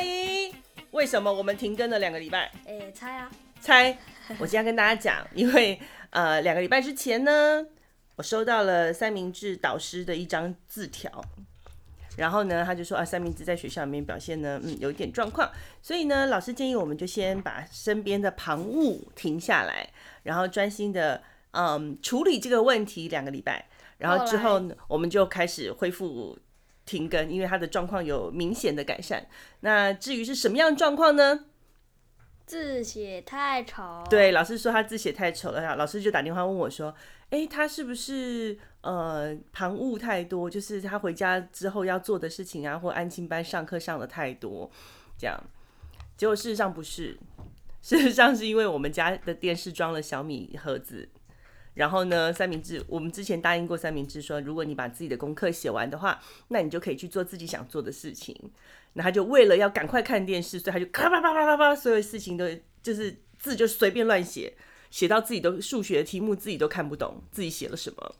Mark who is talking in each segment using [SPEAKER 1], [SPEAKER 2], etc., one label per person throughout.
[SPEAKER 1] 阿姨，为什么我们停更了两个礼拜？
[SPEAKER 2] 哎、欸，猜啊，
[SPEAKER 1] 猜！我今天跟大家讲，因为呃，两个礼拜之前呢，我收到了三明治导师的一张字条，然后呢，他就说啊，三明治在学校里面表现呢，嗯，有一点状况，所以呢，老师建议我们就先把身边的旁物停下来，然后专心的嗯处理这个问题两个礼拜，然后之后呢，我们就开始恢复。停更，因为他的状况有明显的改善。那至于是什么样的状况呢？
[SPEAKER 2] 字写太丑。
[SPEAKER 1] 对，老师说他字写太丑了。老师就打电话问我说：“哎，他是不是呃旁骛太多？就是他回家之后要做的事情啊，或安亲班上课上的太多，这样。”结果事实上不是，事实上是因为我们家的电视装了小米盒子。然后呢，三明治，我们之前答应过三明治说，如果你把自己的功课写完的话，那你就可以去做自己想做的事情。那他就为了要赶快看电视，所以他就咔啪啪啪啪啪，所有事情都就是字就随便乱写，写到自己都数学题目自己都看不懂，自己写了什么。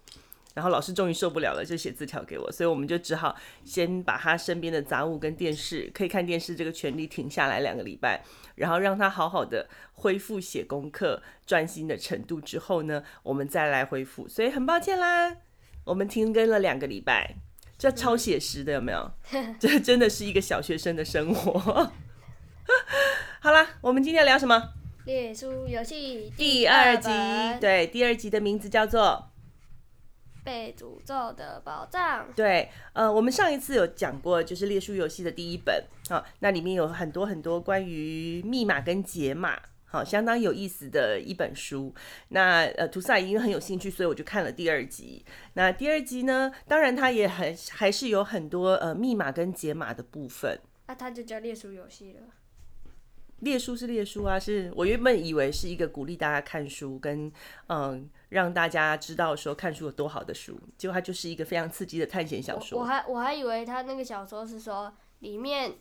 [SPEAKER 1] 然后老师终于受不了了，就写字条给我，所以我们就只好先把他身边的杂物跟电视可以看电视这个权利停下来两个礼拜，然后让他好好的恢复写功课专心的程度之后呢，我们再来恢复。所以很抱歉啦，我们停更了两个礼拜，这超写实的有没有？这真的是一个小学生的生活。好啦，我们今天聊什么？
[SPEAKER 2] 列书游戏
[SPEAKER 1] 第二集，对，第二集的名字叫做。
[SPEAKER 2] 被诅咒的宝藏。
[SPEAKER 1] 对，呃，我们上一次有讲过，就是列书游戏的第一本啊，那里面有很多很多关于密码跟解码，好，相当有意思的一本书。那呃，图萨因为很有兴趣，所以我就看了第二集。那第二集呢，当然它也很还是有很多呃密码跟解码的部分。
[SPEAKER 2] 那它就叫列书游戏了。
[SPEAKER 1] 列书是列书啊，是我原本以为是一个鼓励大家看书跟嗯。让大家知道说看书有多好的书，结果它就是一个非常刺激的探险小说。
[SPEAKER 2] 我，我还我还以为他那个小说是说里面，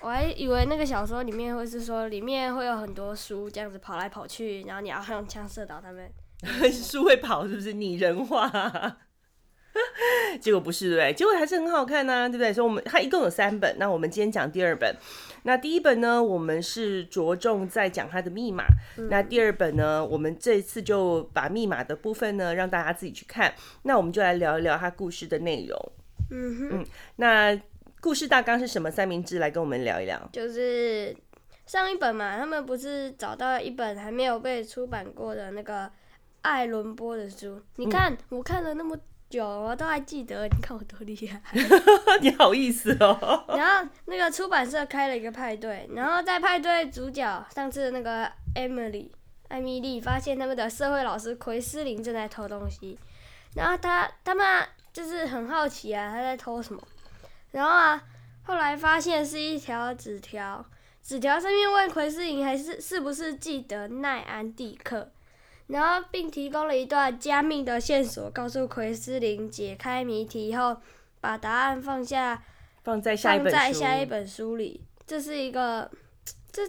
[SPEAKER 2] 我还以为那个小说里面会是说里面会有很多书这样子跑来跑去，然后你要用枪射倒他们。
[SPEAKER 3] 书会跑是不是拟人化？结果不是对不对？结果还是很好看呐、啊，对不对？所以我们它一共有三本，那我们今天讲第二本。那第一本呢，我们是着重在讲它的密码。嗯。那第二本呢，我们这次就把密码的部分呢，让大家自己去看。那我们就来聊一聊它故事的内容。
[SPEAKER 2] 嗯哼。嗯，
[SPEAKER 1] 那故事大纲是什么？三明治来跟我们聊一聊。
[SPEAKER 2] 就是上一本嘛，他们不是找到一本还没有被出版过的那个爱伦波的书。你看，嗯，我看了那么。久，我都还记得。你看我多厉害，
[SPEAKER 1] 你好意思哦。
[SPEAKER 2] 然后那个出版社开了一个派对，然后在派对主角上次那个 Emily 艾米丽发现他们的社会老师奎斯林正在偷东西，然后他他们就是很好奇啊，他在偷什么？然后啊，后来发现是一条纸条，纸条上面问奎斯林还是是不是记得奈安蒂克。然后，并提供了一段加密的线索，告诉奎斯林解开谜题后，把答案放下，
[SPEAKER 1] 放在下一本书，
[SPEAKER 2] 放在下一本书里。这是一个，这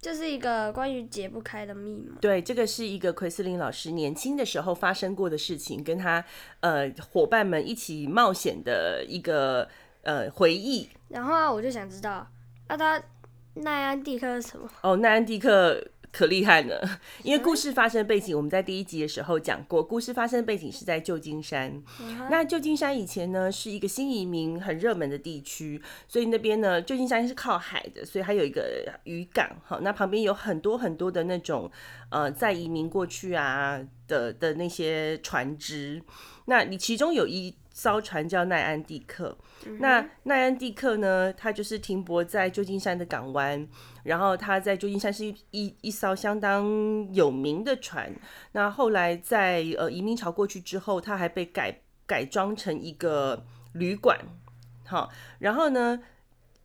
[SPEAKER 2] 这是一个关于解不开的密码。
[SPEAKER 1] 对，这个是一个奎斯林老师年轻的时候发生过的事情，跟他呃伙伴们一起冒险的一个呃回忆。
[SPEAKER 2] 然后啊，我就想知道，那、啊、他奈安蒂克是什么？
[SPEAKER 1] 哦，奈安蒂克。可厉害呢，因为故事发生背景，我们在第一集的时候讲过，故事发生背景是在旧金山。那旧金山以前呢是一个新移民很热门的地区，所以那边呢，旧金山是靠海的，所以它有一个渔港。好，那旁边有很多很多的那种呃，在移民过去啊的的那些船只。那你其中有一艘船叫奈安蒂克，那奈安蒂克呢，它就是停泊在旧金山的港湾。然后它在旧金山是一一一艘相当有名的船。那后来在呃移民潮过去之后，它还被改改装成一个旅馆。好，然后呢，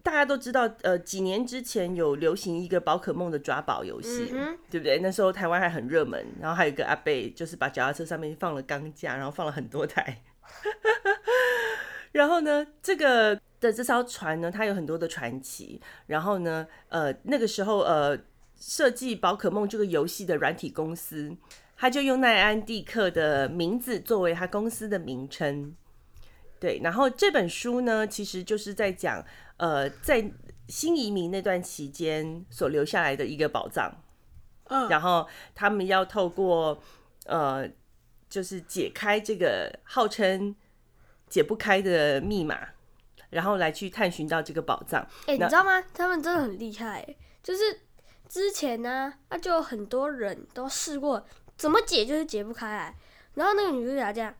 [SPEAKER 1] 大家都知道，呃，几年之前有流行一个宝可梦的抓宝游戏，嗯，对不对？那时候台湾还很热门。然后还有一个阿贝，就是把脚踏车上面放了钢架，然后放了很多台。然后呢，这个。的这艘船呢，它有很多的传奇。然后呢，呃，那个时候，呃，设计宝可梦这个游戏的软体公司，他就用奈安蒂克的名字作为他公司的名称。对，然后这本书呢，其实就是在讲，呃，在新移民那段期间所留下来的一个宝藏。
[SPEAKER 2] 嗯，
[SPEAKER 1] 然后他们要透过呃，就是解开这个号称解不开的密码，然后来去探寻到这个宝藏。
[SPEAKER 2] 哎、欸，你知道吗？他们真的很厉害，就是之前呢，那就有很多人都试过怎么解，就是解不开来。然后那个女主角这样，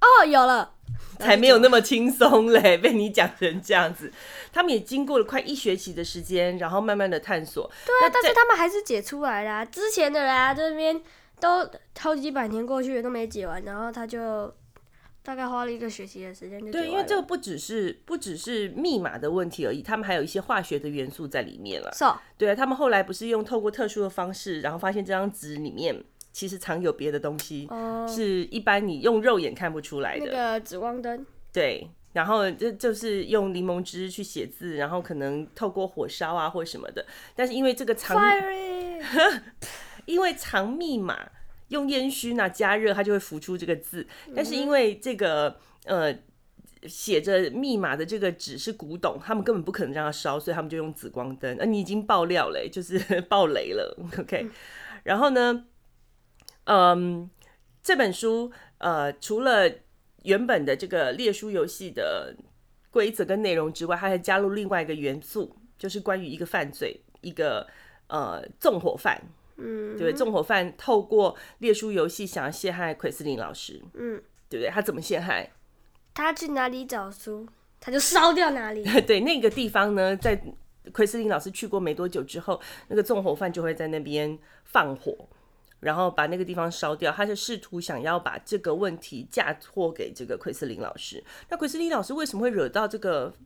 [SPEAKER 2] 哦，有了，
[SPEAKER 1] 才没有那么轻松嘞，被你讲成这样子。他们也经过了快一学期的时间，然后慢慢的探索。
[SPEAKER 2] 对啊，但是他们还是解出来啦。之前的人啊，这边都好几百年过去了都没解完，然后他就大概花了一个学期的时间就。
[SPEAKER 1] 对，因为这个不只是不只是密码的问题而已，他们还有一些化学的元素在里面了。
[SPEAKER 2] 是。
[SPEAKER 1] 对啊，他们后来不是用透过特殊的方式，然后发现这张纸里面。其实藏有别的东西，哦，是一般你用肉眼看不出来的。
[SPEAKER 2] 那个紫光灯。对，
[SPEAKER 1] 然后就就是用柠檬汁去写字，然后可能透过火烧啊或什么的。但是因为这个藏! 因为藏密码用烟熏啊加热，它就会浮出这个字。但是因为这个呃写着密码的这个纸是古董，他们根本不可能让它烧，所以他们就用紫光灯。呃，你已经爆料了，就是爆雷了。OK，嗯，然后呢？嗯，这本书呃，除了原本的这个列书游戏的规则跟内容之外，它还加入另外一个元素，就是关于一个犯罪，一个呃纵火犯，嗯，对，纵火犯透过列书游戏想要陷害奎斯林老师，嗯，对不对？他怎么陷害？
[SPEAKER 2] 他去哪里找书，他就烧掉哪里。
[SPEAKER 1] 对，那个地方呢，在奎斯林老师去过没多久之后，那个纵火犯就会在那边放火。然后把那个地方烧掉，他就试图想要把这个问题嫁祸给这个奎斯林老师。那奎斯林老师为什么会惹到这个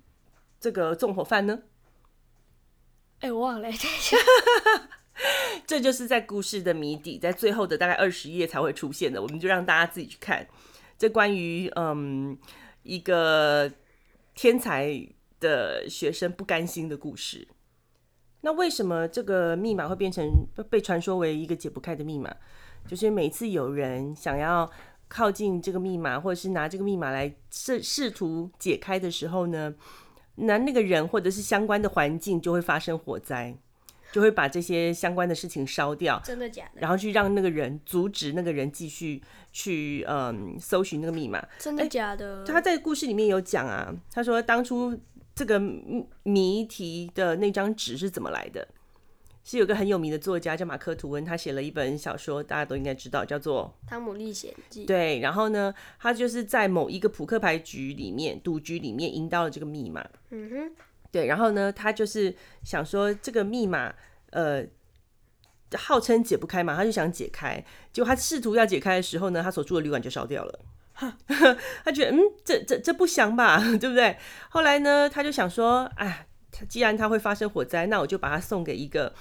[SPEAKER 1] 这个纵火犯呢？
[SPEAKER 2] 哎，我忘了，等一下，
[SPEAKER 1] 这就是在故事的谜底，在最后的大概二十页才会出现的。我们就让大家自己去看这关于嗯一个天才的学生不甘心的故事。那为什么这个密码会变成被传说为一个解不开的密码？就是每次有人想要靠近这个密码，或者是拿这个密码来试试图解开的时候呢，那那个人或者是相关的环境就会发生火灾，就会把这些相关的事情烧掉。
[SPEAKER 2] 真的假的？
[SPEAKER 1] 然后去让那个人阻止那个人继续去嗯搜寻那个密码。
[SPEAKER 2] 真的假的？
[SPEAKER 1] 他在故事里面有讲啊，他说当初。这个谜题的那张纸是怎么来的？是有个很有名的作家叫马克吐温，他写了一本小说，大家都应该知道，叫做《
[SPEAKER 2] 汤姆历险记》。
[SPEAKER 1] 对，然后呢，他就是在某一个扑克牌局里面、赌局里面赢到了这个密码。嗯哼。对，然后呢，他就是想说这个密码，呃，号称解不开嘛，他就想解开。结果他试图要解开的时候呢，他所住的旅馆就烧掉了。他觉得嗯，这这这不祥吧，对不对？后来呢，他就想说，哎，既然他会发生火灾，那我就把它送给一个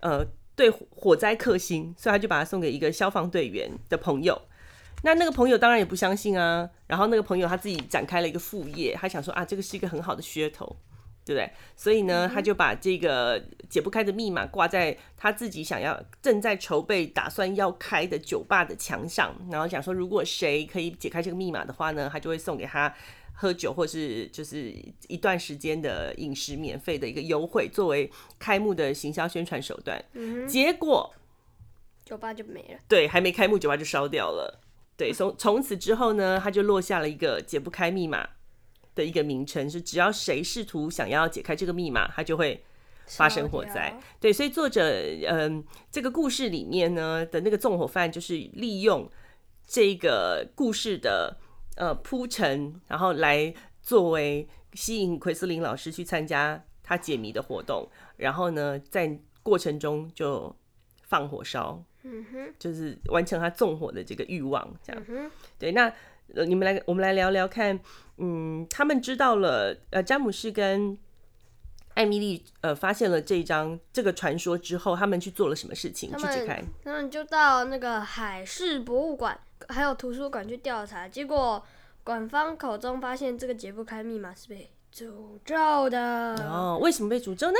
[SPEAKER 1] 呃对火灾克星，所以他就把它送给一个消防队员的朋友。那那个朋友当然也不相信啊，然后那个朋友他自己展开了一个副业，他想说啊，这个是一个很好的噱头。对不对？所以呢，他就把这个解不开的密码挂在他自己想要、正在筹备、打算要开的酒吧的墙上，然后讲说，如果谁可以解开这个密码的话呢，他就会送给他喝酒，或是就是一段时间的饮食免费的一个优惠，作为开幕的行销宣传手段。嗯。结果
[SPEAKER 2] 酒吧就没了。
[SPEAKER 1] 对，还没开幕，酒吧就烧掉了。对，从从此之后呢，他就落下了一个解不开密码的一个名称是，只要谁试图想要解开这个密码，它就会发生火灾。对，所以作者嗯，这个故事里面呢的那个纵火犯，就是利用这个故事的呃铺陈，然后来作为吸引奎斯林老师去参加他解谜的活动，然后呢在过程中就放火烧，嗯哼，就是完成他纵火的这个欲望，这样。对，那。呃，你们来，我们来聊聊看，嗯，他们知道了，呃，詹姆士跟艾米丽，呃，发现了这一张这个传说之后，他们去做了什么事情？去解开？
[SPEAKER 2] 他们就到那个海事博物馆还有图书馆去调查，结果馆方口中发现这个解不开密码是被诅咒的。
[SPEAKER 1] 哦，为什么被诅咒呢？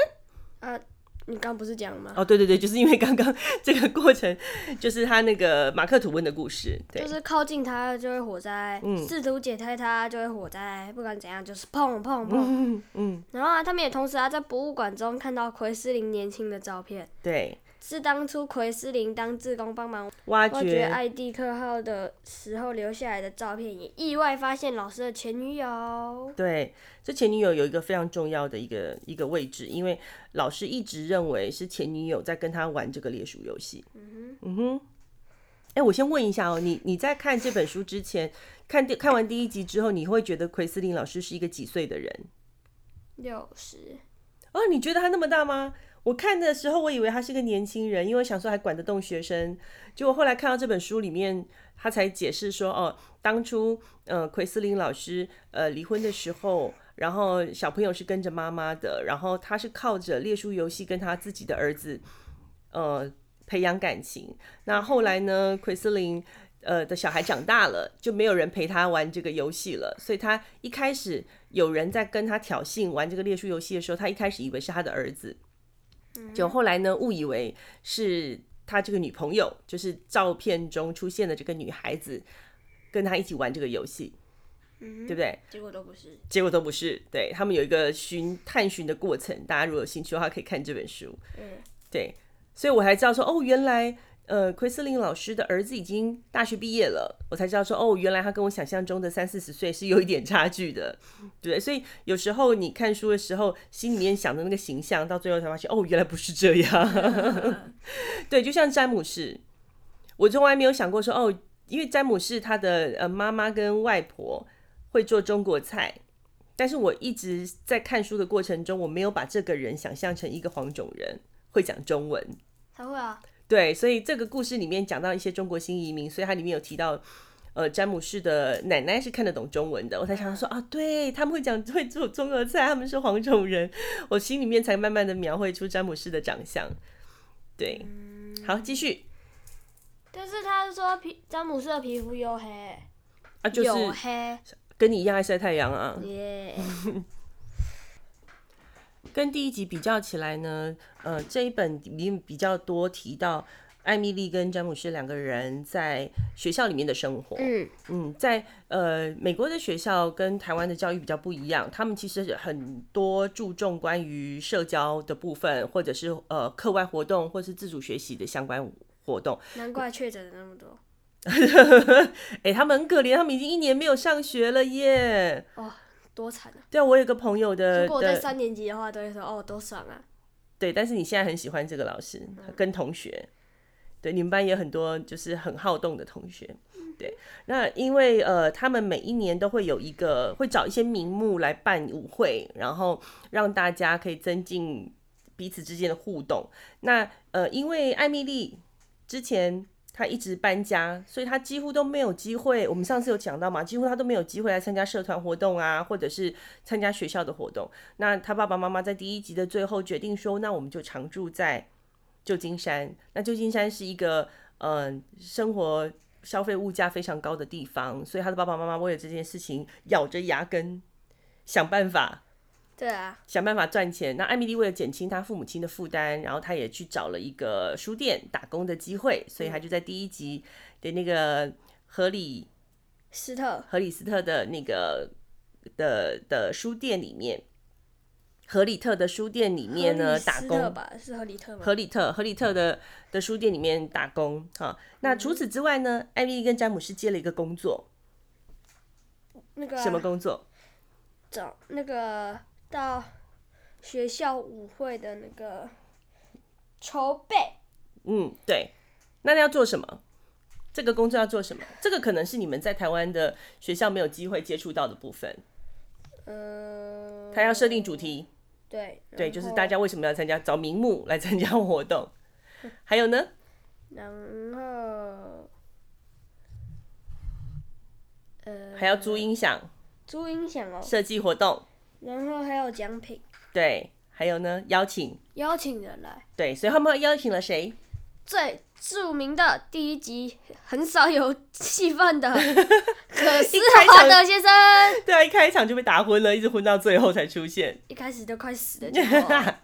[SPEAKER 2] 呃，你刚不是讲了吗？
[SPEAKER 1] 哦，对对对，就是因为刚刚这个过程，就是他那个马克吐温的故事，对，
[SPEAKER 2] 就是靠近他就会火灾，
[SPEAKER 1] 嗯，
[SPEAKER 2] 试图解开他就会火灾，不管怎样就是砰砰砰，
[SPEAKER 1] 嗯嗯，
[SPEAKER 2] 然后啊，他们也同时啊在博物馆中看到奎斯林年轻的照片，
[SPEAKER 1] 对。
[SPEAKER 2] 是当初奎斯林当志工帮忙
[SPEAKER 1] 挖
[SPEAKER 2] 掘艾蒂克号的时候留下来的照片，也意外发现老师的前女友。
[SPEAKER 1] 对，这前女友有一个非常重要的一个一个位置，因为老师一直认为是前女友在跟他玩这个猎鼠游戏。嗯哼，嗯哼。哎，我先问一下哦，你你在看这本书之前，看第看完第一集之后，你会觉得奎斯林老师是一个几岁的人？
[SPEAKER 2] 六十。
[SPEAKER 1] 哦，你觉得他那么大吗？我看的时候，我以为他是个年轻人，因为想说还管得动学生。结果后来看到这本书里面，他才解释说，哦，当初呃奎斯林老师呃离婚的时候，然后小朋友是跟着妈妈的，然后他是靠着列书游戏跟他自己的儿子呃培养感情。那后来呢，奎斯林呃的小孩长大了，就没有人陪他玩这个游戏了，所以他一开始有人在跟他挑衅玩这个列书游戏的时候，他一开始以为是他的儿子。就后来呢，误以为是他这个女朋友，就是照片中出现的这个女孩子，跟他一起玩这个游戏，嗯，对不对？
[SPEAKER 2] 结果都不是，
[SPEAKER 1] 结果都不是。对，他们有一个寻探寻的过程，大家如果有兴趣的话，可以看这本书。嗯，对，所以我还知道说，哦，原来。呃，奎斯林老师的儿子已经大学毕业了，我才知道说，哦，原来他跟我想象中的三四十岁是有一点差距的，对，所以有时候你看书的时候，心里面想的那个形象，到最后才发现，哦，原来不是这样。对，就像詹姆士，我从来没有想过说，哦，因为詹姆士他的呃妈妈跟外婆会做中国菜，但是我一直在看书的过程中，我没有把这个人想象成一个黄种人，会讲中文。
[SPEAKER 2] 他会啊。
[SPEAKER 1] 对，所以这个故事里面讲到一些中国新移民，所以它里面有提到，呃，詹姆士的奶奶是看得懂中文的，我才想说啊，对，他们会讲会做中国菜，他们是黄种人，我心里面才慢慢的描绘出詹姆士的长相。对，好，继续。
[SPEAKER 2] 但是他说皮詹姆士的皮肤黝黑，
[SPEAKER 1] 啊，就是
[SPEAKER 2] 黝黑，
[SPEAKER 1] 跟你一样爱晒太阳啊。
[SPEAKER 2] 耶。
[SPEAKER 1] 跟第一集比较起来呢，呃，这一本里面比较多提到艾米丽跟詹姆斯两个人在学校里面的生活。嗯嗯，在呃美国的学校跟台湾的教育比较不一样，他们其实很多注重关于社交的部分，或者是呃课外活动，或是自主学习的相关活动。
[SPEAKER 2] 难怪确诊了那么多。
[SPEAKER 1] 哎、欸，他们很可怜，他们已经一年没有上学了耶。
[SPEAKER 2] 哦多惨啊！
[SPEAKER 1] 对啊，我有个朋友的，
[SPEAKER 2] 如果我在三年级的话，都会说哦，多爽啊！
[SPEAKER 1] 对，但是你现在很喜欢这个老师，跟同学，对，你们班也很多就是很好动的同学，对。那因为呃，他们每一年都会有一个，会找一些名目来办舞会，然后让大家可以增进彼此之间的互动。那呃，因为艾米丽之前。他一直搬家，所以他几乎都没有机会。我们上次有讲到嘛，几乎他都没有机会来参加社团活动啊，或者是参加学校的活动。那他爸爸妈妈在第一集的最后决定说，那我们就常住在旧金山。那旧金山是一个嗯、生活消费物价非常高的地方，所以他的爸爸妈妈为了这件事情咬着牙根想办法。
[SPEAKER 2] 对啊，
[SPEAKER 1] 想办法赚钱。那艾米丽为了减轻她父母亲的负担，然后她也去找了一个书店打工的机会，所以她就在第一集的那个荷里
[SPEAKER 2] 斯特
[SPEAKER 1] 荷里斯特的那个的的书店里面，荷里特的书店里面呢打工
[SPEAKER 2] 吧，是荷里特吗？
[SPEAKER 1] 荷里特荷里特的的书店里面打工。哈，那除此之外呢，艾米丽跟詹姆斯接了一个工作，
[SPEAKER 2] 那个、啊、
[SPEAKER 1] 什么工作？
[SPEAKER 2] 找那个。到学校舞会的那个筹备，
[SPEAKER 1] 嗯，对，那要做什么？这个工作要做什么？这个可能是你们在台湾的学校没有机会接触到的部分。
[SPEAKER 2] 嗯，
[SPEAKER 1] 他要设定主题，
[SPEAKER 2] 对，
[SPEAKER 1] 对，就是大家为什么要参加，找名目来参加活动。还有呢？
[SPEAKER 2] 然后，呃，
[SPEAKER 1] 还要租音响，
[SPEAKER 2] 租音响哦，
[SPEAKER 1] 设计活动。
[SPEAKER 2] 然后还有奖品，对，
[SPEAKER 1] 还有呢，邀请
[SPEAKER 2] 邀请人来，
[SPEAKER 1] 对，所以他们邀请了谁？
[SPEAKER 2] 最著名的第一集很少有戏份的 可斯华德先生，
[SPEAKER 1] 对啊，一开场就被打昏了，一直昏到最后才出现，
[SPEAKER 2] 一开始都快死了，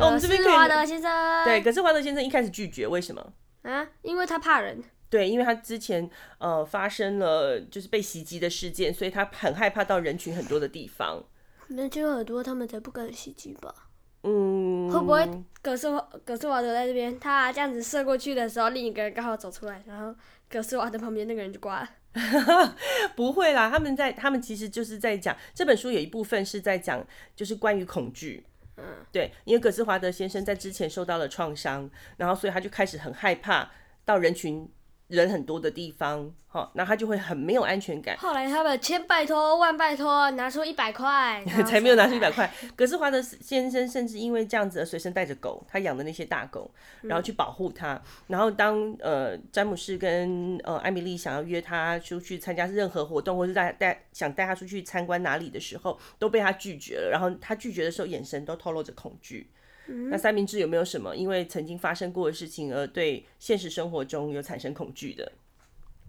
[SPEAKER 1] 我们这边
[SPEAKER 2] 华德先生。
[SPEAKER 1] 对，可是华德先生一开始拒绝，为什么？
[SPEAKER 2] 啊，因为他怕人。
[SPEAKER 1] 对，因为他之前呃发生了就是被袭击的事件，所以他很害怕到人群很多的地方。
[SPEAKER 2] 人群很多，他们才不敢袭击吧？
[SPEAKER 1] 嗯，
[SPEAKER 2] 会不会葛斯葛斯瓦德在这边，他这样子射过去的时候，另一个人刚好走出来，然后葛斯瓦德旁边那个人就挂了？
[SPEAKER 1] 不会啦，他们在他们其实就是在讲这本书有一部分是在讲就是关于恐惧。嗯，对，因为葛斯华德先生在之前受到了创伤，然后所以他就开始很害怕到人群。人很多的地方，好，那他就会很没有安全感。
[SPEAKER 2] 后来他们千拜托万拜托，拿出一百块，
[SPEAKER 1] 才没有拿出一百块。格斯华德先生甚至因为这样子而随身带着狗，他养的那些大狗，然后去保护他。嗯、然后当呃詹姆士跟呃艾米丽想要约他出去参加任何活动，或是带带想带他出去参观哪里的时候，都被他拒绝了。然后他拒绝的时候，眼神都透露着恐惧。那三明治有没有什么因为曾经发生过的事情而对现实生活中有产生恐惧的？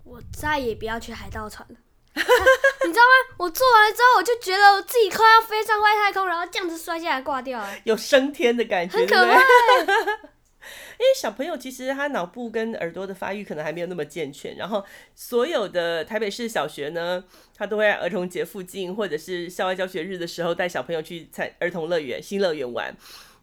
[SPEAKER 2] 我再也不要去海盗船了，你知道吗？我做完了之后，我就觉得我自己快要飞上外太空，然后这样子摔下来挂掉了，
[SPEAKER 1] 有升天的感觉，
[SPEAKER 2] 很可怕。
[SPEAKER 1] 因为小朋友其实他脑部跟耳朵的发育可能还没有那么健全，然后所有的台北市小学呢，他都会在儿童节附近或者是校外教学日的时候带小朋友去参儿童乐园、新乐园玩。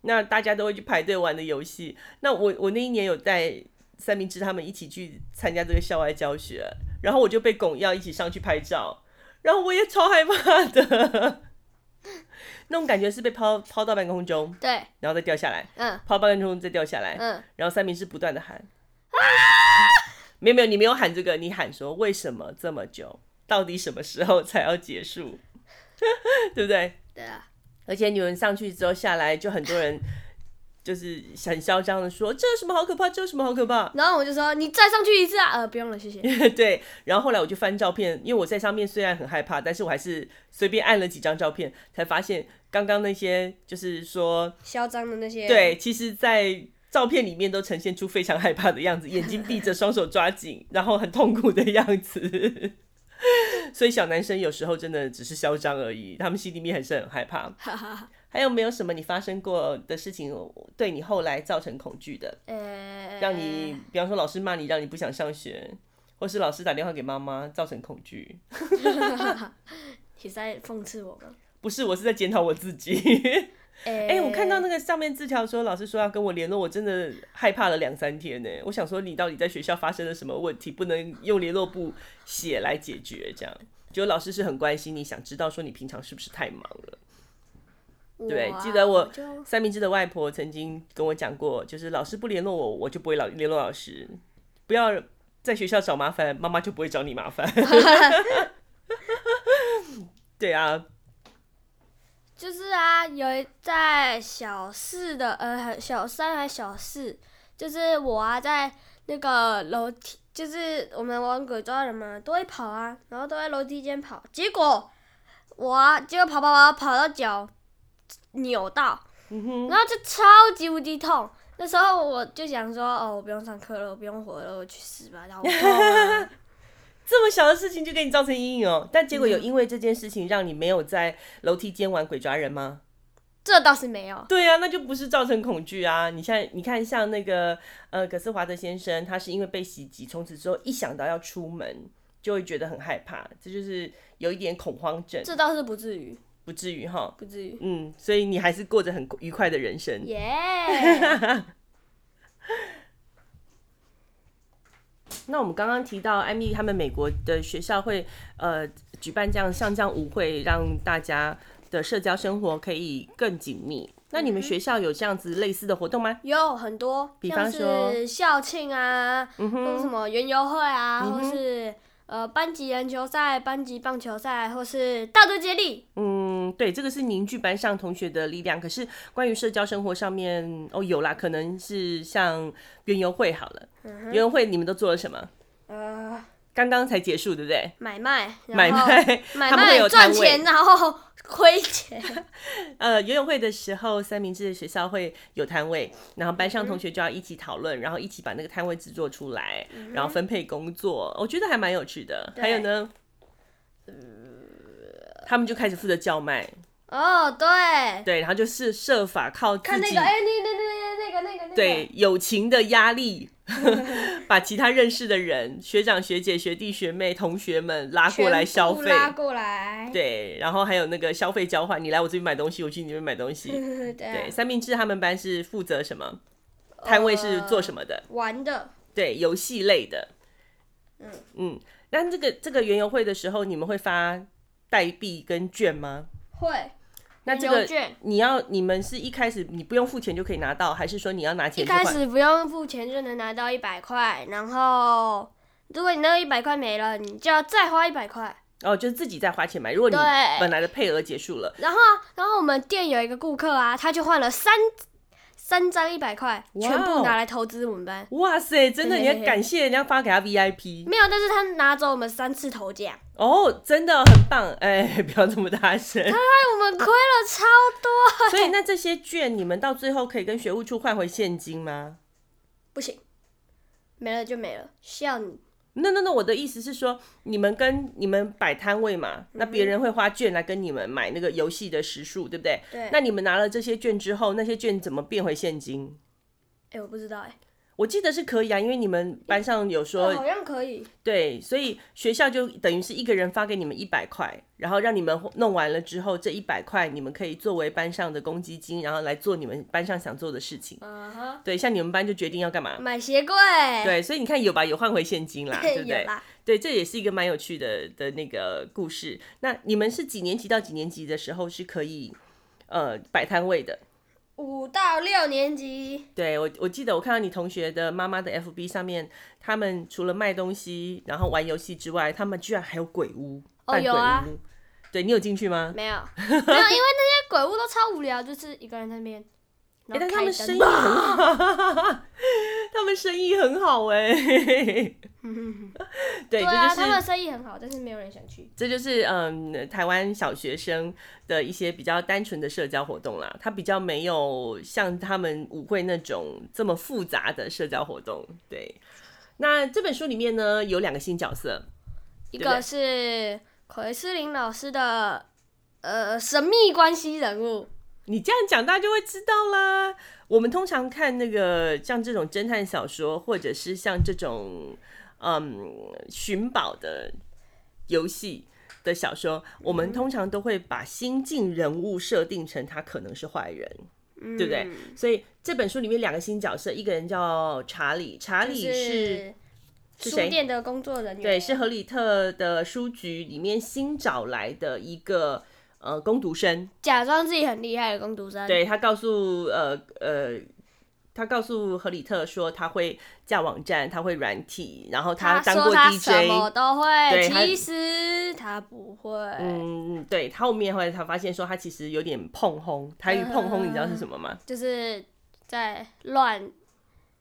[SPEAKER 1] 那大家都会去排队玩的游戏。那我我那一年有带三明治他们一起去参加这个校外教学，然后我就被拱要一起上去拍照，然后我也超害怕的，那种感觉是被抛抛到半空中，
[SPEAKER 2] 对，
[SPEAKER 1] 然后再掉下来，
[SPEAKER 2] 嗯，
[SPEAKER 1] 抛半空中再掉下来，
[SPEAKER 2] 嗯，
[SPEAKER 1] 然后三明治不断的喊，啊，没有没有，你没有喊这个，你喊说为什么这么久，到底什么时候才要结束，对不对？
[SPEAKER 2] 对啊。
[SPEAKER 1] 而且你们上去之后下来，就很多人就是很嚣张的说：“这有什么好可怕？这有什么好可怕？”
[SPEAKER 2] 然后我就说：“你再上去一次啊！”呃，不用了，谢谢。
[SPEAKER 1] 对。然后后来我就翻照片，因为我在上面虽然很害怕，但是我还是随便按了几张照片，才发现刚刚那些就是说
[SPEAKER 2] 嚣张的那些。
[SPEAKER 1] 对，其实，在照片里面都呈现出非常害怕的样子，眼睛闭着，双手抓紧，然后很痛苦的样子。所以小男生有时候真的只是嚣张而已，他们心里面还是很害怕。还有没有什么你发生过的事情对你后来造成恐惧的？让你，比方说老师骂你，让你不想上学，或是老师打电话给妈妈造成恐惧。
[SPEAKER 2] 你在讽刺我吗？
[SPEAKER 1] 不是，我是在检讨我自己。哎、欸，我看到那个上面字条说，老师说要跟我联络，我真的害怕了两三天呢。我想说，你到底在学校发生了什么问题，不能用联络簿写来解决？这样，就老师是很关心你，想知道说你平常是不是太忙了？对，记得我三明治的外婆曾经跟我讲过，就是老师不联络我，我就不会老联络老师。不要在学校找麻烦，妈妈就不会找你麻烦。对啊。
[SPEAKER 2] 就是啊，有一在小四的呃小三还小四，就是我啊在那个楼梯，就是我们玩鬼抓人嘛，都会跑啊，然后都在楼梯间跑，结果我啊结果跑跑跑跑到脚扭到，然后就超级无敌痛。那时候我就想说，哦，我不用上课了，我不用活了，我去死吧，然后我。
[SPEAKER 1] 这么小的事情就给你造成阴影哦，但结果有因为这件事情让你没有在楼梯间玩鬼抓人吗？
[SPEAKER 2] 这倒是没有。
[SPEAKER 1] 对啊，那就不是造成恐惧啊！你像你看，像那个呃，葛斯华德先生，他是因为被袭击，从此之后一想到要出门就会觉得很害怕，这就是有一点恐慌症。
[SPEAKER 2] 这倒是不至于，
[SPEAKER 1] 不至于哈，
[SPEAKER 2] 不至于。
[SPEAKER 1] 嗯，所以你还是过着很愉快的人生。
[SPEAKER 2] 耶、
[SPEAKER 1] yeah! 那我们刚刚提到艾米丽他们美国的学校会呃举办这样像这样舞会，让大家的社交生活可以更紧密。那你们学校有这样子类似的活动吗？
[SPEAKER 2] 有很多，比方说校庆啊，嗯哼，或什么园游会啊，嗯、或是。呃，班级篮球赛、班级棒球赛，或是大队接力。
[SPEAKER 1] 嗯，对，这个是凝聚班上同学的力量。可是关于社交生活上面，哦，有啦，可能是像园游会好了。园游、嗯、会你们都做了什么？呃。刚刚才结束，对不对？
[SPEAKER 2] 买卖，
[SPEAKER 1] 买卖，
[SPEAKER 2] 买 卖赚钱，然后亏钱。
[SPEAKER 1] 呃，游泳会的时候，三明治的学校会有摊位，然后班上同学就要一起讨论，嗯、然后一起把那个摊位制作出来，嗯、然后分配工作。我觉得还蛮有趣的。对还有呢，呃、他们就开始负责叫卖。
[SPEAKER 2] 哦，对，
[SPEAKER 1] 对，然后就是设法靠自己
[SPEAKER 2] 看那个，哎，那那那那个那个那个，
[SPEAKER 1] 对友情的压力，把其他认识的人、学长学姐、学弟学妹、同学们拉过来消费，
[SPEAKER 2] 拉过来，
[SPEAKER 1] 对，然后还有那个消费交换，你来我这边买东西，我去你那边买东西，
[SPEAKER 2] 对，
[SPEAKER 1] 对，三明治他们班是负责什么？摊位是做什么的？
[SPEAKER 2] 呃、玩的，
[SPEAKER 1] 对，游戏类的。
[SPEAKER 2] 嗯
[SPEAKER 1] 嗯，那这个这个园游会的时候，你们会发代币跟券吗？
[SPEAKER 2] 会。
[SPEAKER 1] 那这个你要你们是一开始你不用付钱就可以拿到，还是说你要拿钱？
[SPEAKER 2] 一开始不用付钱就能拿到一百块，然后如果你那一百块没了，你就要再花一百块。
[SPEAKER 1] 哦，就是自己再花钱买。如果你本来的配额结束了，
[SPEAKER 2] 然后然后我们店有一个顾客啊，他就换了三。三张一百块，全部拿来投资我们班。
[SPEAKER 1] 哇塞，真的，你要感谢人家发给他 VIP。
[SPEAKER 2] 没有，但是他拿走我们三次头奖。
[SPEAKER 1] 哦，真的很棒。哎、欸，不要这么大声。他
[SPEAKER 2] 害我们亏了超多。
[SPEAKER 1] 所以那这些券，你们到最后可以跟学务处换回现金吗？
[SPEAKER 2] 不行，没了就没了，笑你。
[SPEAKER 1] 那那那，我的意思是说，你们跟你们摆摊位嘛，嗯、那别人会花券来跟你们买那个游戏的时数，对不对？
[SPEAKER 2] 对。
[SPEAKER 1] 那你们拿了这些券之后，那些券怎么变回现金？
[SPEAKER 2] 哎、欸，我不知道哎、欸。
[SPEAKER 1] 我记得是可以啊，因为你们班上有说
[SPEAKER 2] 好像可以。
[SPEAKER 1] 对，所以学校就等于是一个人发给你们一百块，然后让你们弄完了之后，这一百块你们可以作为班上的公积金，然后来做你们班上想做的事情。对，像你们班就决定要干嘛？
[SPEAKER 2] 买鞋柜。
[SPEAKER 1] 对，所以你看有吧，有换回现金啦，对不
[SPEAKER 2] 对？
[SPEAKER 1] 对，这也是一个蛮有趣的的那个故事。那你们是几年级到几年级的时候是可以呃摆摊位的？
[SPEAKER 2] 五到六年级，
[SPEAKER 1] 对，我我记得我看到你同学的妈妈的 FB 上面，他们除了卖东西，然后玩游戏之外，他们居然还有鬼屋，办鬼屋。哦，有啊。对，你有进去吗？
[SPEAKER 2] 没有，没有，因为那些鬼屋都超无聊，就是一个人在那边。
[SPEAKER 1] 哎，但他们生意很好，他们生意很好哎。对，
[SPEAKER 2] 对啊，
[SPEAKER 1] 就是、
[SPEAKER 2] 他们生意很好，但是没有人想去。
[SPEAKER 1] 这就是嗯，台湾小学生的一些比较单纯的社交活动啦。他比较没有像他们舞会那种这么复杂的社交活动。对，那这本书里面呢，有两个新角色，
[SPEAKER 2] 一个是奎斯林老师的呃神秘关系人物。
[SPEAKER 1] 你这样讲，大家就会知道啦。我们通常看那个像这种侦探小说，或者是像这种嗯寻宝的游戏的小说，我们通常都会把新进人物设定成他可能是坏人，嗯，对不对？所以这本书里面两个新角色，一个人叫查理，查理是是
[SPEAKER 2] 书店的工作人员，
[SPEAKER 1] 对，是荷里特的书局里面新找来的一个。呃，工读生
[SPEAKER 2] 假装自己很厉害的工读生，
[SPEAKER 1] 对，他告诉呃呃，他告诉何里特说他会架网站，他会软体，然后他当过 DJ，
[SPEAKER 2] 什么都会，其实他不会。
[SPEAKER 1] 嗯，对，他后面后来他发现说他其实有点碰轰，台语碰轰你知道是什么吗？
[SPEAKER 2] 就是在乱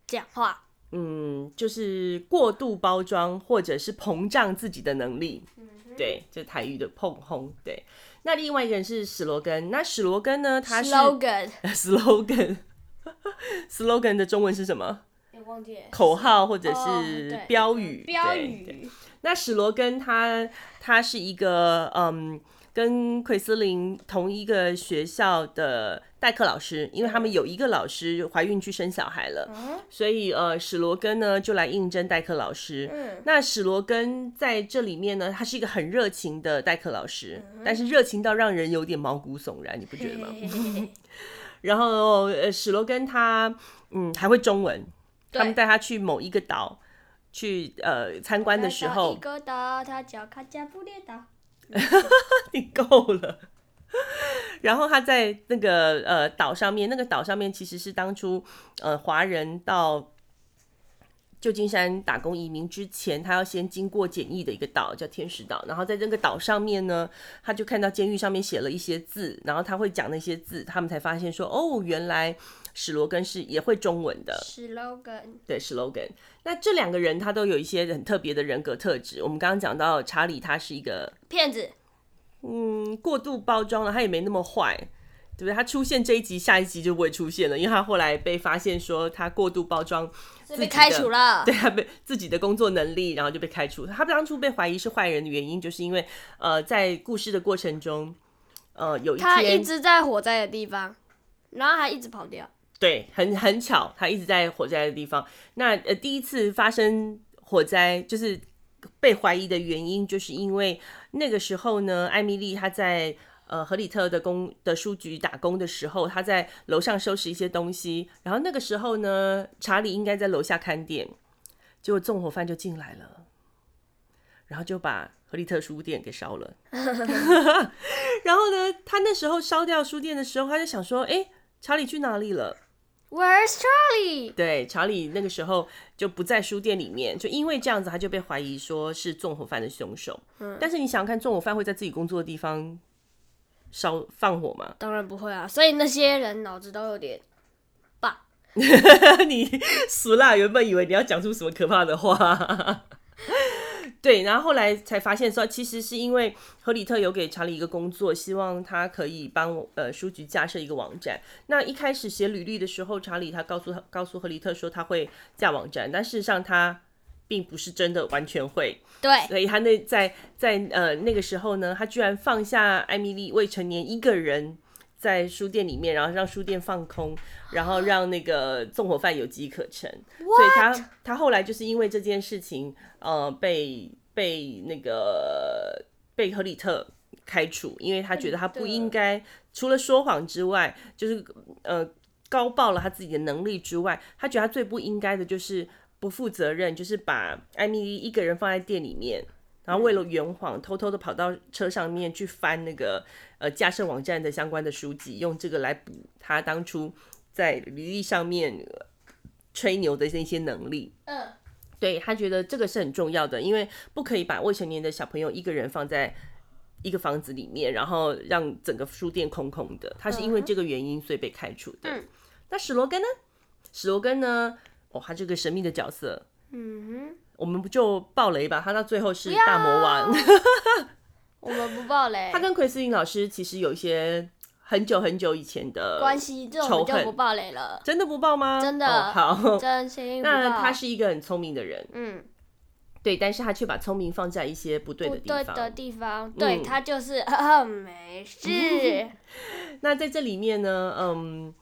[SPEAKER 2] 讲话。
[SPEAKER 1] 嗯，就是过度包装或者是膨胀自己的能力。嗯、对，就台语的碰轰，对。那另外一个人是史罗根，那史罗根呢？他是 slogan，slogan，slogan slogan 的中文是什么？口号或者是标语？
[SPEAKER 2] 标语。
[SPEAKER 1] 那史罗根他他是一个嗯。跟奎斯林同一个学校的代课老师，因为他们有一个老师怀孕去生小孩了，嗯、所以呃史罗根呢就来应征代课老师。嗯、那史罗根在这里面呢，他是一个很热情的代课老师，嗯、但是热情到让人有点毛骨悚然，你不觉得吗？嘿嘿嘿 然后呃史罗根他嗯还会中文，他们带他去某一个岛去呃参观的时候，一个岛，他叫卡加布列岛。你够了。然后他在那个呃岛上面，那个岛上面其实是当初呃华人到旧金山打工移民之前，他要先经过简易的一个岛，叫天使岛。然后在这个岛上面呢，他就看到监狱上面写了一些字，然后他会讲那些字，他们才发现说，哦，原来史罗根是也会中文的。
[SPEAKER 2] slogan
[SPEAKER 1] 对 slogan。那这两个人他都有一些很特别的人格特质。我们刚刚讲到查理，他是一个
[SPEAKER 2] 骗子。
[SPEAKER 1] 嗯，过度包装了，他也没那么坏，对不对？他出现这一集，下一集就不会出现了，因为他后来被发现说他过度包装，
[SPEAKER 2] 被开除了。
[SPEAKER 1] 对，他被自己的工作能力，然后就被开除。他当初被怀疑是坏人的原因，就是因为呃，在故事的过程中，呃，有一天
[SPEAKER 2] 他一直在火灾的地方，然后还一直跑掉。
[SPEAKER 1] 对，很很巧，他一直在火灾的地方。那呃，第一次发生火灾，就是被怀疑的原因，就是因为那个时候呢，艾米丽她在呃荷里特的工的书局打工的时候，她在楼上收拾一些东西，然后那个时候呢，查理应该在楼下看店，结果纵火犯就进来了，然后就把荷里特书店给烧了。然后呢，他那时候烧掉书店的时候，他就想说，哎，查理去哪里了
[SPEAKER 2] ？Where's Charlie？
[SPEAKER 1] 对，查理那个时候就不在书店里面，就因为这样子，他就被怀疑说是纵火犯的凶手。嗯，但是你想想看，纵火犯会在自己工作的地方烧放火吗？
[SPEAKER 2] 当然不会啊，所以那些人脑子都有点棒。
[SPEAKER 1] 你 死啦！原本以为你要讲出什么可怕的话。对，然后后来才发现说，其实是因为何里特有给查理一个工作，希望他可以帮呃书局架设一个网站。那一开始写履历的时候，查理他告诉告诉何里特说他会架网站，但事实上他并不是真的完全会。
[SPEAKER 2] 对，
[SPEAKER 1] 所以他那在在呃那个时候呢，他居然放下艾米丽未成年一个人在书店里面，然后让书店放空，然后让那个纵火犯有机可乘。所以他他后来就是因为这件事情，呃，被被那个被赫里特开除，因为他觉得他不应该除了说谎之外，就是呃高报了他自己的能力之外，他觉得他最不应该的就是不负责任，就是把艾米丽一个人放在店里面。然后为了圆谎，偷偷的跑到车上面去翻那个呃架设网站的相关的书籍，用这个来补他当初在履历上面吹牛的那些能力。嗯，对，他觉得这个是很重要的，因为不可以把未成年的小朋友一个人放在一个房子里面，然后让整个书店空空的。他是因为这个原因所以被开除的。嗯，那史罗根呢？史罗根呢？哦，他这个神秘的角色。嗯哼。我们不就爆雷吧？他到最后是大魔王。
[SPEAKER 2] 我们不爆雷。
[SPEAKER 1] 他跟奎斯林老师其实有一些很久很久以前的
[SPEAKER 2] 关系，这种就不爆雷了。
[SPEAKER 1] 真的不爆吗？
[SPEAKER 2] 真的。
[SPEAKER 1] 哦、好，
[SPEAKER 2] 真心。
[SPEAKER 1] 那他是一个很聪明的人。嗯。对，但是他却把聪明放在一些不对的地方。
[SPEAKER 2] 的地方。对，嗯、他就是没事。
[SPEAKER 1] 那在这里面呢，嗯，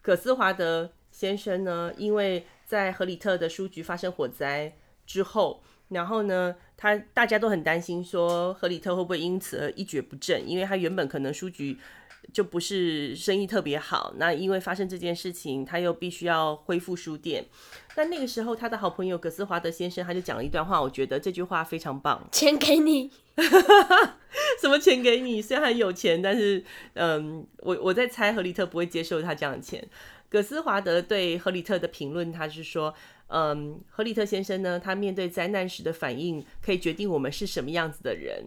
[SPEAKER 1] 葛斯华德先生呢，因为在荷里特的书局发生火灾。之后，然后呢，他大家都很担心，说荷里特会不会因此而一蹶不振？因为他原本可能书局就不是生意特别好，那因为发生这件事情，他又必须要恢复书店。但那个时候，他的好朋友葛斯华德先生他就讲了一段话，我觉得这句话非常棒。
[SPEAKER 2] 钱给你？
[SPEAKER 1] 什么钱给你？虽然很有钱，但是，嗯，我我在猜荷里特不会接受他这样的钱。葛斯华德对赫里特的评论，他是说。嗯，赫里特先生呢，他面对灾难时的反应可以决定我们是什么样子的人。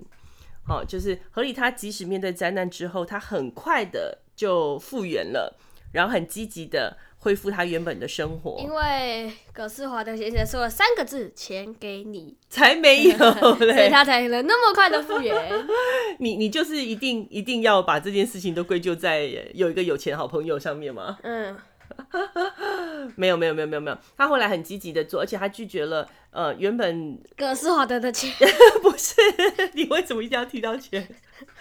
[SPEAKER 1] 好、哦，就是荷里，他即使面对灾难之后，他很快的就复原了，然后很积极的恢复他原本的生活。因
[SPEAKER 2] 为葛斯华德先生说了三个字：“钱给你。”
[SPEAKER 1] 才没有 嘞，
[SPEAKER 2] 所以他才能那么快的复原。
[SPEAKER 1] 你你就是一定一定要把这件事情都归咎在有一个有钱好朋友上面吗？嗯。没有没有没有没有没有，他后来很积极的做，而且他拒绝了呃原本
[SPEAKER 2] 格斯华德的钱，
[SPEAKER 1] 不是，你为什么一定要提到钱？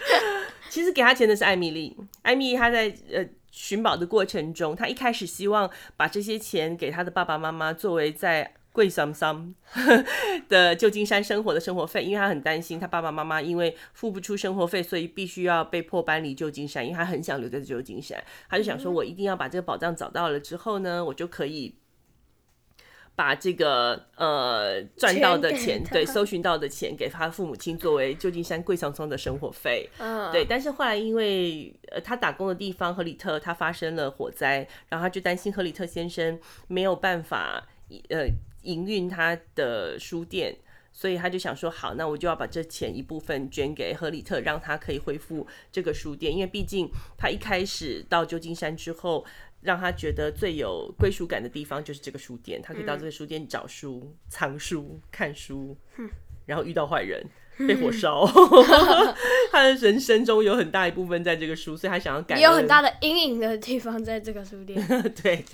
[SPEAKER 1] 其实给他钱的是艾米丽，艾米丽她在呃寻宝的过程中，她一开始希望把这些钱给她的爸爸妈妈作为在。贵桑桑 的旧金山生活的生活费，因为他很担心他爸爸妈妈因为付不出生活费，所以必须要被迫搬离旧金山。因为他很想留在旧金山，他就想说：“我一定要把这个宝藏找到了之后呢，我就可以把这个呃赚到的钱，对，搜寻到的钱给他父母亲作为旧金山贵桑桑的生活费。”对。但是后来因为呃他打工的地方和里特他发生了火灾，然后他就担心荷里特先生没有办法呃。营运他的书店，所以他就想说：好，那我就要把这钱一部分捐给赫里特，让他可以恢复这个书店。因为毕竟他一开始到旧金山之后，让他觉得最有归属感的地方就是这个书店，他可以到这个书店找书、藏书、看书，然后遇到坏人，被火烧，他的人生中有很大一部分在这个书，所以他想要改。
[SPEAKER 2] 也有很大的阴影的地方在这个书店。
[SPEAKER 1] 对，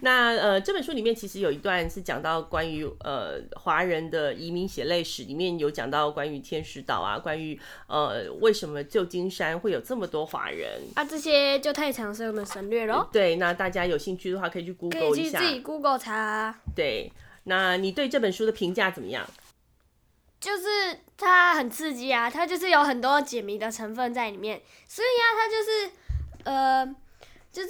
[SPEAKER 1] 那呃，这本书里面其实有一段是讲到关于呃华人的移民血泪史，里面有讲到关于天使岛啊，关于呃为什么旧金山会有这么多华人
[SPEAKER 2] 啊，这些就太长，所以我们省略喽。
[SPEAKER 1] 对，那大家有兴趣的话可以去 Google 一下，
[SPEAKER 2] 可以去自己 Google 查。
[SPEAKER 1] 对，那你对这本书的评价怎么样？
[SPEAKER 2] 就是它很刺激啊，它就是有很多解谜的成分在里面，所以啊，它就是呃，就是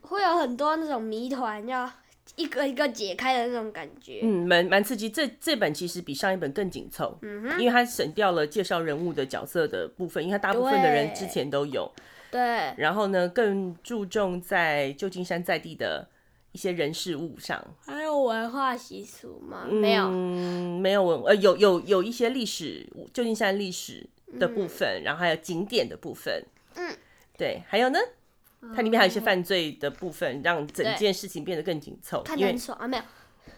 [SPEAKER 2] 会有很多那种谜团要一个一个解开的那种感觉。
[SPEAKER 1] 嗯，蛮蛮刺激。这这本其实比上一本更紧凑，嗯哼，因为它省掉了介绍人物的角色的部分，因为它大部分的人之前都有。
[SPEAKER 2] 对。
[SPEAKER 1] 然后呢，更注重在旧金山在地的。一些人事物上，
[SPEAKER 2] 还有文化习俗吗？没有，
[SPEAKER 1] 嗯，没有文，呃，有有有一些历史，旧金山历史的部分，嗯，然后还有景点的部分，嗯，对，还有呢，它里面还有一些犯罪的部分，让整件事情变得更紧凑，
[SPEAKER 2] 看得很爽啊，没有，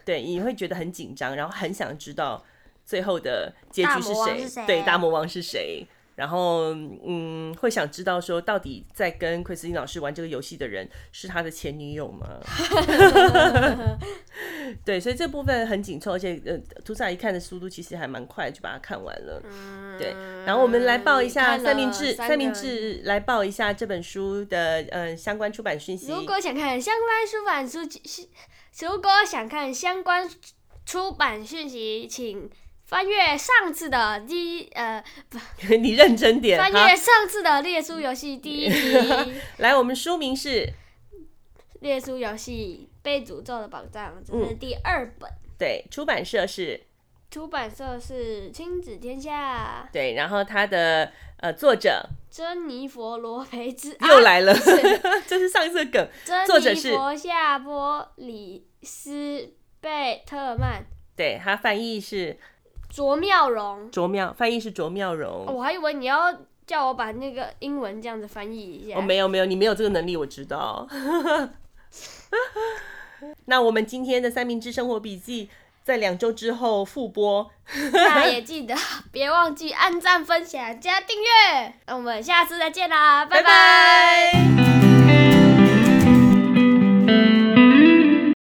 [SPEAKER 1] 对，你会觉得很紧张，然后很想知道最后的结局是谁，对，大魔王是谁。然后，嗯，会想知道说，到底在跟奎斯汀老师玩这个游戏的人是他的前女友吗？对，所以这部分很紧凑，而且呃，图萨一看的速度其实还蛮快，就把它看完了。对，然后我们来报一下三明治，三明治来报一下这本书的呃相关出版讯息。
[SPEAKER 2] 如果想看相关出版书是，如果想看相关出版讯息，请。翻阅上次的第一呃不，
[SPEAKER 1] 你认真点。
[SPEAKER 2] 翻阅上次的列书游戏第一集。
[SPEAKER 1] 来，我们书名是 《
[SPEAKER 2] 列书游戏：被诅咒的宝藏》，这是第二本。
[SPEAKER 1] 嗯、对，出版社是
[SPEAKER 2] 出版社是亲子天下。
[SPEAKER 1] 对，然后他的呃作者
[SPEAKER 2] 珍妮佛罗培兹
[SPEAKER 1] 又来了，啊、这是上一次的梗。作者是
[SPEAKER 2] 夏波里斯贝特曼。
[SPEAKER 1] 对，他翻译是。
[SPEAKER 2] 卓妙容，
[SPEAKER 1] 卓妙翻译是卓妙容。
[SPEAKER 2] 哦，我还以为你要叫我把那个英文这样子翻译一下。
[SPEAKER 1] 哦，没有没有，你没有这个能力，我知道。那我们今天的三明治生活笔记在两周之后复播，
[SPEAKER 2] 大家也记得 别忘记按赞、分享、加订阅。那我们下次再见啦，拜拜。拜拜。